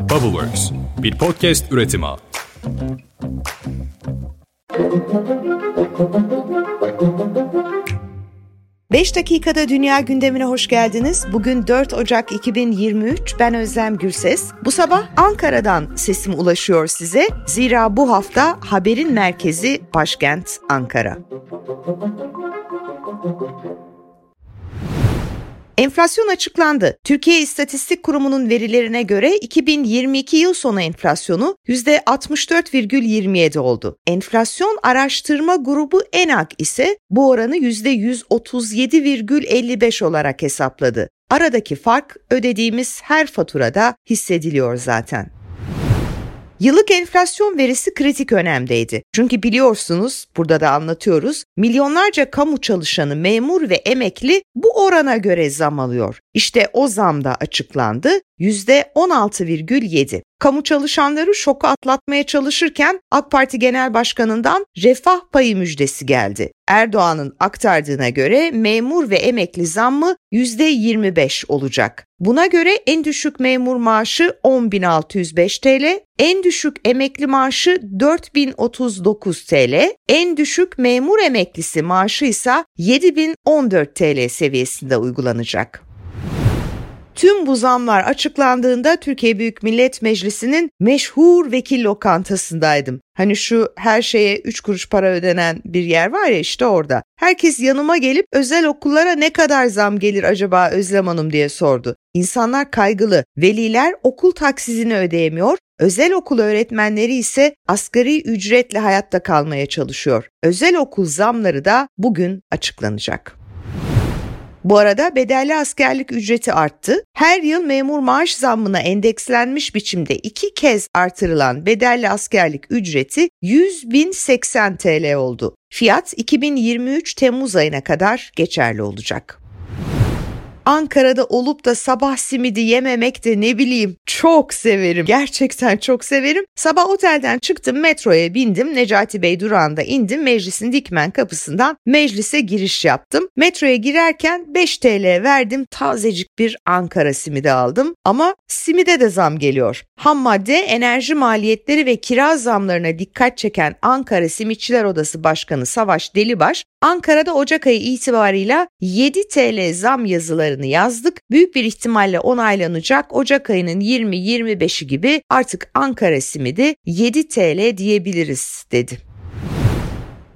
Bubbleworks, bir podcast üretimi. Beş dakikada dünya gündemine hoş geldiniz. Bugün 4 Ocak 2023. Ben Özlem Gürses. Bu sabah Ankara'dan sesim ulaşıyor size. Zira bu hafta haberin merkezi başkent Ankara. Enflasyon açıklandı. Türkiye İstatistik Kurumu'nun verilerine göre 2022 yıl sonu enflasyonu %64,27 oldu. Enflasyon Araştırma Grubu ENAK ise bu oranı %137,55 olarak hesapladı. Aradaki fark ödediğimiz her faturada hissediliyor zaten. Yıllık enflasyon verisi kritik önemdeydi. Çünkü biliyorsunuz, burada da anlatıyoruz, milyonlarca kamu çalışanı, memur ve emekli bu orana göre zam alıyor. İşte o zam da açıklandı, %16,7. Kamu çalışanları şoku atlatmaya çalışırken AK Parti Genel Başkanı'ndan refah payı müjdesi geldi. Erdoğan'ın aktardığına göre memur ve emekli zammı %25 olacak. Buna göre en düşük memur maaşı 10.605 TL, en düşük emekli maaşı 4039 TL, en düşük memur emeklisi maaşı ise 7014 TL seviyesinde uygulanacak. Tüm bu zamlar açıklandığında Türkiye Büyük Millet Meclisi'nin meşhur vekil lokantasındaydım. Hani şu her şeye 3 kuruş para ödenen bir yer var ya işte orada. Herkes yanıma gelip özel okullara ne kadar zam gelir acaba Özlem Hanım diye sordu. İnsanlar kaygılı. Veliler okul taksizini ödeyemiyor. Özel okul öğretmenleri ise asgari ücretle hayatta kalmaya çalışıyor. Özel okul zamları da bugün açıklanacak. Bu arada bedelli askerlik ücreti arttı. Her yıl memur maaş zammına endekslenmiş biçimde iki kez artırılan bedelli askerlik ücreti 100.080 TL oldu. Fiyat 2023 Temmuz ayına kadar geçerli olacak. Ankara'da olup da sabah simidi yememek de ne bileyim çok severim. Gerçekten çok severim. Sabah otelden çıktım metroya bindim. Necati Bey durağında indim. Meclisin dikmen kapısından meclise giriş yaptım. Metroya girerken 5 TL verdim. Tazecik bir Ankara simidi aldım. Ama simide de zam geliyor. Ham madde, enerji maliyetleri ve kira zamlarına dikkat çeken Ankara Simitçiler Odası Başkanı Savaş Delibaş, Ankara'da Ocak ayı itibarıyla 7 TL zam yazılarını yazdık. Büyük bir ihtimalle onaylanacak Ocak ayının 20-25'i gibi artık Ankara simidi 7 TL diyebiliriz dedi.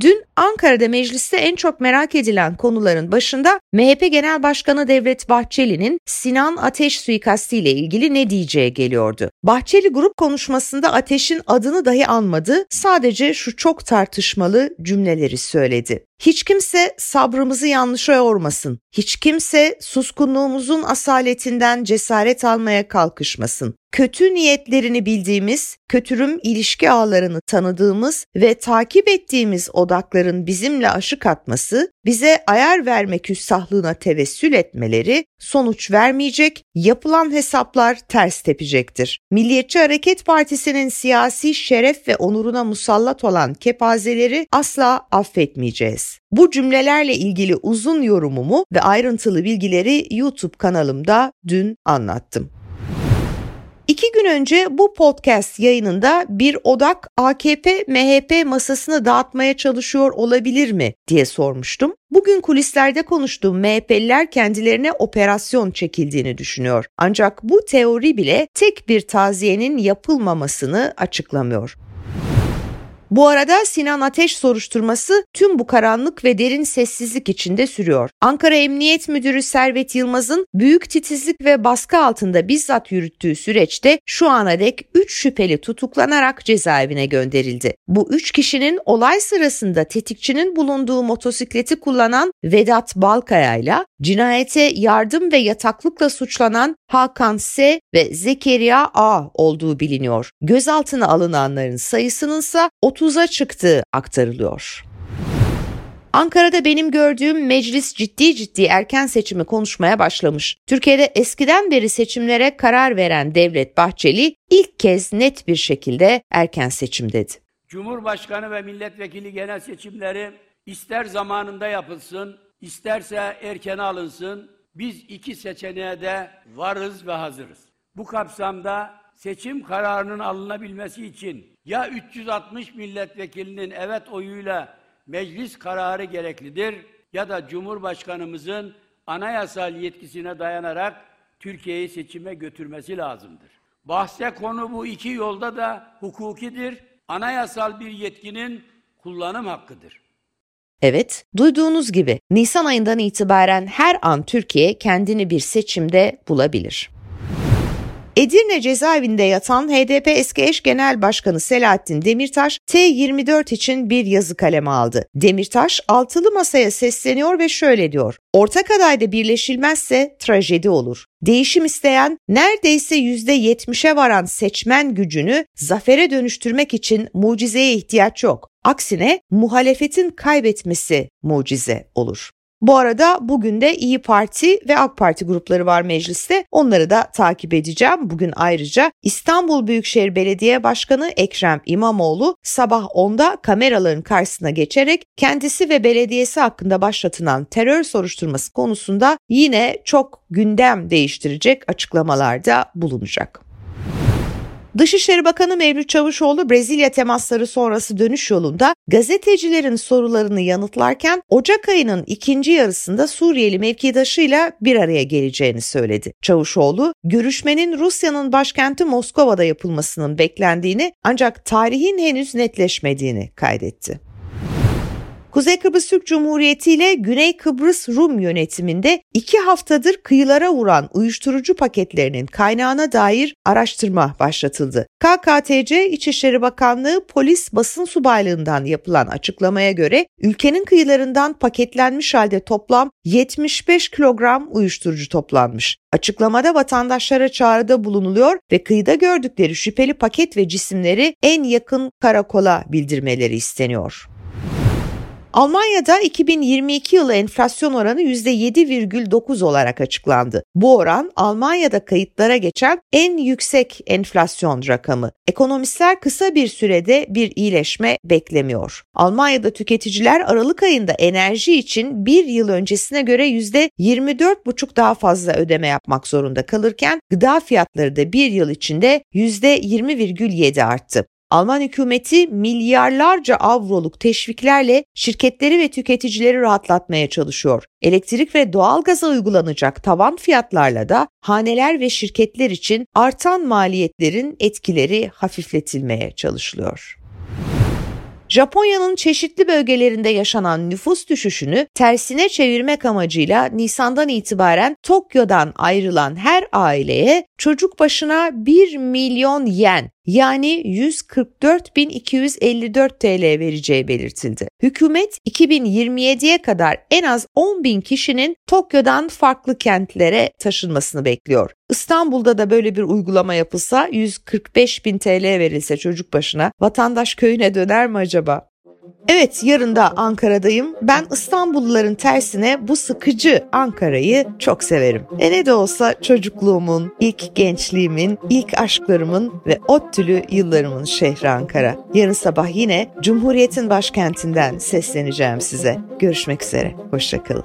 Dün Ankara'da mecliste en çok merak edilen konuların başında MHP Genel Başkanı Devlet Bahçeli'nin Sinan Ateş suikasti ile ilgili ne diyeceği geliyordu. Bahçeli grup konuşmasında Ateş'in adını dahi anmadı, sadece şu çok tartışmalı cümleleri söyledi. Hiç kimse sabrımızı yanlışa yormasın. Hiç kimse suskunluğumuzun asaletinden cesaret almaya kalkışmasın. Kötü niyetlerini bildiğimiz, kötürüm ilişki ağlarını tanıdığımız ve takip ettiğimiz odakların bizimle aşık atması, bize ayar verme küstahlığına tevessül etmeleri sonuç vermeyecek, yapılan hesaplar ters tepecektir. Milliyetçi Hareket Partisi'nin siyasi şeref ve onuruna musallat olan kepazeleri asla affetmeyeceğiz. Bu cümlelerle ilgili uzun yorumumu ve ayrıntılı bilgileri YouTube kanalımda dün anlattım. İki gün önce bu podcast yayınında bir odak AKP MHP masasını dağıtmaya çalışıyor olabilir mi diye sormuştum. Bugün kulislerde konuştuğum MHP'liler kendilerine operasyon çekildiğini düşünüyor. Ancak bu teori bile tek bir taziyenin yapılmamasını açıklamıyor. Bu arada Sinan Ateş soruşturması tüm bu karanlık ve derin sessizlik içinde sürüyor. Ankara Emniyet Müdürü Servet Yılmaz'ın büyük titizlik ve baskı altında bizzat yürüttüğü süreçte şu ana dek 3 şüpheli tutuklanarak cezaevine gönderildi. Bu 3 kişinin olay sırasında tetikçinin bulunduğu motosikleti kullanan Vedat Balkaya ile cinayete yardım ve yataklıkla suçlanan Hakan S ve Zekeriya A olduğu biliniyor. Gözaltına alınanların sayısının ise 30'a çıktığı aktarılıyor. Ankara'da benim gördüğüm meclis ciddi ciddi erken seçimi konuşmaya başlamış. Türkiye'de eskiden beri seçimlere karar veren Devlet Bahçeli ilk kez net bir şekilde erken seçim dedi. Cumhurbaşkanı ve milletvekili genel seçimleri ister zamanında yapılsın, isterse erken alınsın. Biz iki seçeneğe de varız ve hazırız. Bu kapsamda seçim kararının alınabilmesi için ya 360 milletvekilinin evet oyuyla meclis kararı gereklidir ya da Cumhurbaşkanımızın anayasal yetkisine dayanarak Türkiye'yi seçime götürmesi lazımdır. Bahse konu bu iki yolda da hukukidir, anayasal bir yetkinin kullanım hakkıdır. Evet, duyduğunuz gibi Nisan ayından itibaren her an Türkiye kendini bir seçimde bulabilir. Edirne cezaevinde yatan HDP eski eş genel başkanı Selahattin Demirtaş T24 için bir yazı kaleme aldı. Demirtaş altılı masaya sesleniyor ve şöyle diyor. Ortak adayda birleşilmezse trajedi olur. Değişim isteyen neredeyse %70'e varan seçmen gücünü zafere dönüştürmek için mucizeye ihtiyaç yok. Aksine muhalefetin kaybetmesi mucize olur. Bu arada bugün de İyi Parti ve AK Parti grupları var mecliste. Onları da takip edeceğim. Bugün ayrıca İstanbul Büyükşehir Belediye Başkanı Ekrem İmamoğlu sabah 10'da kameraların karşısına geçerek kendisi ve belediyesi hakkında başlatılan terör soruşturması konusunda yine çok gündem değiştirecek açıklamalarda bulunacak. Dışişleri Bakanı Mevlüt Çavuşoğlu Brezilya temasları sonrası dönüş yolunda gazetecilerin sorularını yanıtlarken Ocak ayının ikinci yarısında Suriyeli mevkidaşıyla bir araya geleceğini söyledi. Çavuşoğlu, görüşmenin Rusya'nın başkenti Moskova'da yapılmasının beklendiğini ancak tarihin henüz netleşmediğini kaydetti. Kuzey Kıbrıs Türk Cumhuriyeti ile Güney Kıbrıs Rum yönetiminde iki haftadır kıyılara vuran uyuşturucu paketlerinin kaynağına dair araştırma başlatıldı. KKTC İçişleri Bakanlığı Polis Basın Subaylığından yapılan açıklamaya göre ülkenin kıyılarından paketlenmiş halde toplam 75 kilogram uyuşturucu toplanmış. Açıklamada vatandaşlara çağrıda bulunuluyor ve kıyıda gördükleri şüpheli paket ve cisimleri en yakın karakola bildirmeleri isteniyor. Almanya'da 2022 yılı enflasyon oranı %7,9 olarak açıklandı. Bu oran Almanya'da kayıtlara geçen en yüksek enflasyon rakamı. Ekonomistler kısa bir sürede bir iyileşme beklemiyor. Almanya'da tüketiciler Aralık ayında enerji için bir yıl öncesine göre %24,5 daha fazla ödeme yapmak zorunda kalırken gıda fiyatları da bir yıl içinde %20,7 arttı. Alman hükümeti milyarlarca avroluk teşviklerle şirketleri ve tüketicileri rahatlatmaya çalışıyor. Elektrik ve doğalgaza uygulanacak tavan fiyatlarla da haneler ve şirketler için artan maliyetlerin etkileri hafifletilmeye çalışılıyor. Japonya'nın çeşitli bölgelerinde yaşanan nüfus düşüşünü tersine çevirmek amacıyla Nisan'dan itibaren Tokyo'dan ayrılan her aileye çocuk başına 1 milyon yen yani 144.254 TL vereceği belirtildi. Hükümet 2027'ye kadar en az 10 bin kişinin Tokyo'dan farklı kentlere taşınmasını bekliyor. İstanbul'da da böyle bir uygulama yapılsa 145 bin TL verilse çocuk başına vatandaş köyüne döner mi acaba? Evet yarın da Ankara'dayım. Ben İstanbulluların tersine bu sıkıcı Ankara'yı çok severim. E ne de olsa çocukluğumun, ilk gençliğimin, ilk aşklarımın ve ODTÜ'lü yıllarımın şehri Ankara. Yarın sabah yine Cumhuriyet'in başkentinden sesleneceğim size. Görüşmek üzere. Hoşçakalın.